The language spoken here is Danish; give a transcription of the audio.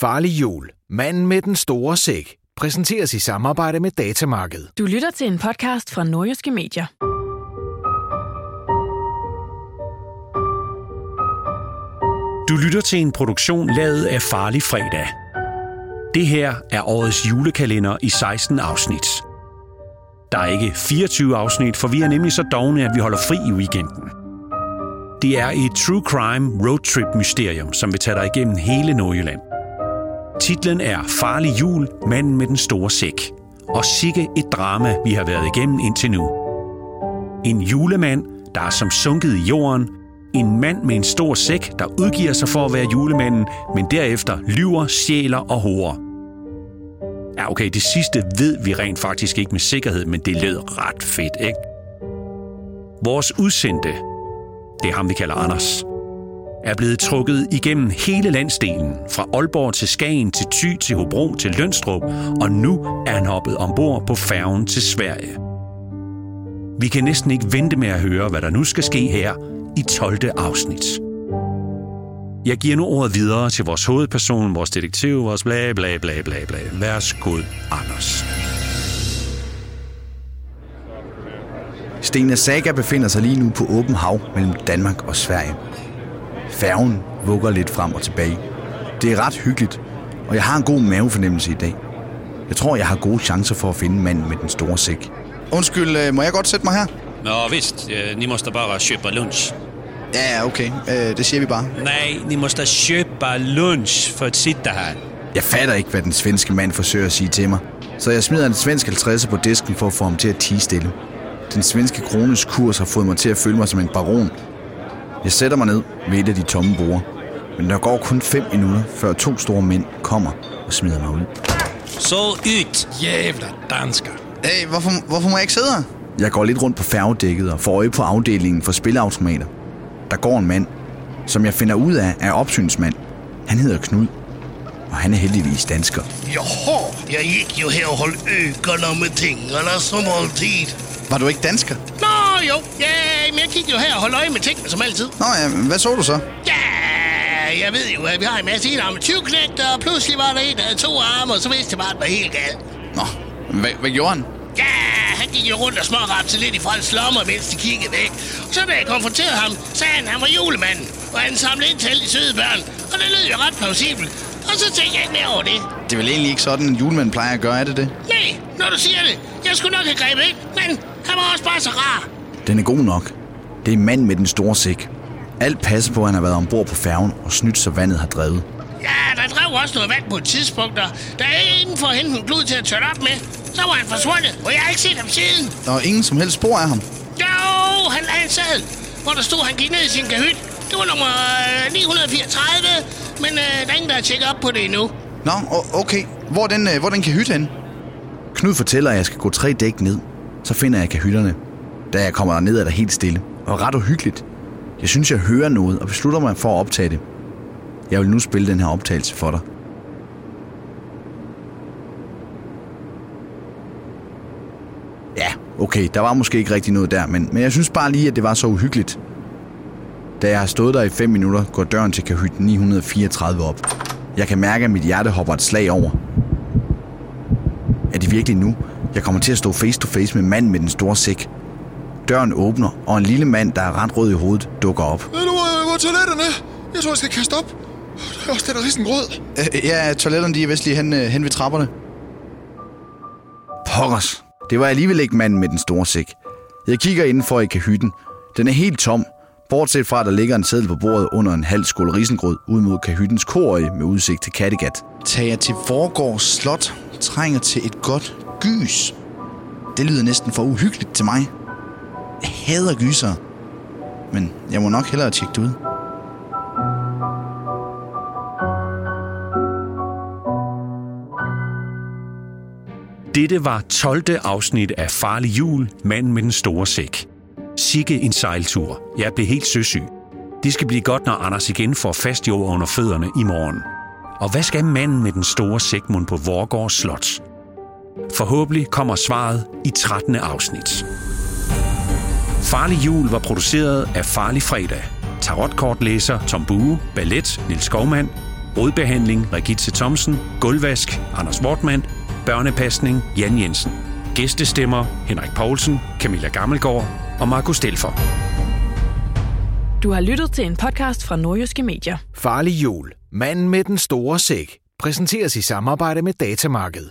Farlig jul. Manden med den store sæk. Præsenteres i samarbejde med Datamarked. Du lytter til en podcast fra Nordjyske Medier. Du lytter til en produktion lavet af Farlig Fredag. Det her er årets julekalender i 16 afsnit. Der er ikke 24 afsnit, for vi er nemlig så dogne, at vi holder fri i weekenden. Det er et true crime roadtrip mysterium, som vil tage dig igennem hele Nordjylland. Titlen er Farlig jul, manden med den store sæk. Og sikke et drama, vi har været igennem indtil nu. En julemand, der er som sunket i jorden. En mand med en stor sæk, der udgiver sig for at være julemanden, men derefter lyver, sjæler og horer. Ja, okay, det sidste ved vi rent faktisk ikke med sikkerhed, men det lød ret fedt, ikke? Vores udsendte, det er ham, vi kalder Anders, er blevet trukket igennem hele landsdelen, fra Aalborg til Skagen, til Thy, til Hobro, til Lønstrup, og nu er han hoppet ombord på færgen til Sverige. Vi kan næsten ikke vente med at høre, hvad der nu skal ske her i 12. afsnit. Jeg giver nu ordet videre til vores hovedperson, vores detektiv, vores bla bla bla bla bla. Værsgod, Anders. Stena Saga befinder sig lige nu på åben hav mellem Danmark og Sverige. Færgen vugger lidt frem og tilbage. Det er ret hyggeligt, og jeg har en god mavefornemmelse i dag. Jeg tror, jeg har gode chancer for at finde manden med den store sæk. Undskyld, øh, må jeg godt sætte mig her? Visst. Eh, Ni måste bara köpa lunch. Ja, okay. Øh, det siger vi bare. Nej, ni måste köpa lunch för att sitta här. Jeg fatter ikke, hvad den svenske mand forsøger at sige til mig. Så jeg smider en svensk 50 på disken for at få ham til at tige stille. Den svenske krones kurs har fået mig til at føle mig som en baron. Jeg sætter mig ned ved et af de tomme borde. Men der går kun 5 minutter, før to store mænd kommer og smider mig ud. Så ut! Jävla danskar. Hey, hvorfor, hvorfor må jeg ikke sidde her? Jeg går lidt rundt på færgedækket og får øje på afdelingen for spilleautomater. Der går en mand, som jeg finder ud af er opsynsmand. Han hedder Knud, og han er heldigvis dansker. Jaha, jag gick ju här och höll ögonen med tingarna som alltid. Var du ikke dansker? Jo, ja, men jeg gik jo her og holdt øje med tingene som altid. Nå ja, hvad så du så? Ja, jeg ved jo, at vi har en masse enarmede tyvknægter, og pludselig var der en, der havde to arme, og så vidste jeg bare, at det var helt galt. Nå, hvad, hvad gjorde han? Ja, han gik jo rundt og smårapte lidt i folks lommer, mens de kiggede væk. Og så da jeg konfronterede ham, sagde han, at han var julemanden, og han samlede ind til alle de søde børn. Og det lød jo ret plausibelt. Og så tænkte jeg ikke mere over det. Det er vel egentlig ikke sådan, en julemand plejer at gøre, er det det? Nej, når du siger det. Jeg skulle nok have grebet ind, men han var også bare så rar. Den er god nok. Det er mand med den store sæk. Alt passer på, at han har været ombord på færgen og snydt, så vandet har drevet. Ja, der drev også noget vand på et tidspunkt, og jeg ikke inden for at hente en glud til at tørre op med, så var han forsvundet, og jeg har ikke set ham siden. Der er ingen som helst spor af ham. Jo, han lagde en sadel, hvor der stod, at han gik ned i sin kahyt. Det var nummer øh, 934, men øh, der er ingen, der har tjekket op på det endnu. Nå, okay. Hvor er den, øh, hvor er den kahyt hen? Knud fortæller, at jeg skal gå tre dæk ned. Så finder jeg kahytterne. Da jeg kommer ned er der helt stille. Og ret uhyggeligt. Jeg synes, jeg hører noget, og beslutter mig for at optage det. Jeg vil nu spille den her optagelse for dig. Ja, okay, der var måske ikke rigtig noget der, men, men jeg synes bare lige, at det var så uhyggeligt. Da jeg har stået der i 5 minutter, går døren til kahyt 934 op. Jeg kan mærke, at mit hjerte hopper et slag over. Er det virkelig nu? Jeg kommer til at stå face to face med manden med den store sæk. Døren åbner, og en lille mand, der er ret rød i hovedet, dukker op. Ved du, hvor, hvor toiletterne er? Jeg tror, jeg skal kaste op. Der er også den der risengrød. Øh, ja, toiletterne de er vist lige hen, øh, hen ved trapperne. Pokkers. Det var alligevel ikke manden med den store sæk. Jeg kigger indenfor i kahytten. Den er helt tom, bortset fra, at der ligger en seddel på bordet under en halv skål risengrød ud mod kahyttens korøje med udsigt til Kattegat. Tager til Vorgårds Slot, trænger til et godt gys. Det lyder næsten for uhyggeligt til mig. Hader gyser. Men jeg må nok hellere tjekke det ud. Dette var 12. afsnit af Farlig Jul, manden med den store sæk. Sikke en sejltur. Jeg blev helt søsyg. Det skal blive godt, når Anders igen får fast jord under fødderne i morgen. Og hvad skal manden med den store sækmund på Vorgårds Slot? Forhåbentlig kommer svaret i 13. afsnit. Farlig Jul var produceret af Farlig Fredag. Tarotkortlæser Tom Bue, ballet Nils Skovmand, Rådbehandling Regitze Thomsen. Gulvvask Anders Wortmann. Børnepasning Jan Jensen. Gæstestemmer Henrik Poulsen, Camilla Gammelgaard og Markus Stelfer. Du har lyttet til en podcast fra Nordjyske Medier. Farlig jul. Manden med den store sæk. Præsenteres i samarbejde med Datamarked.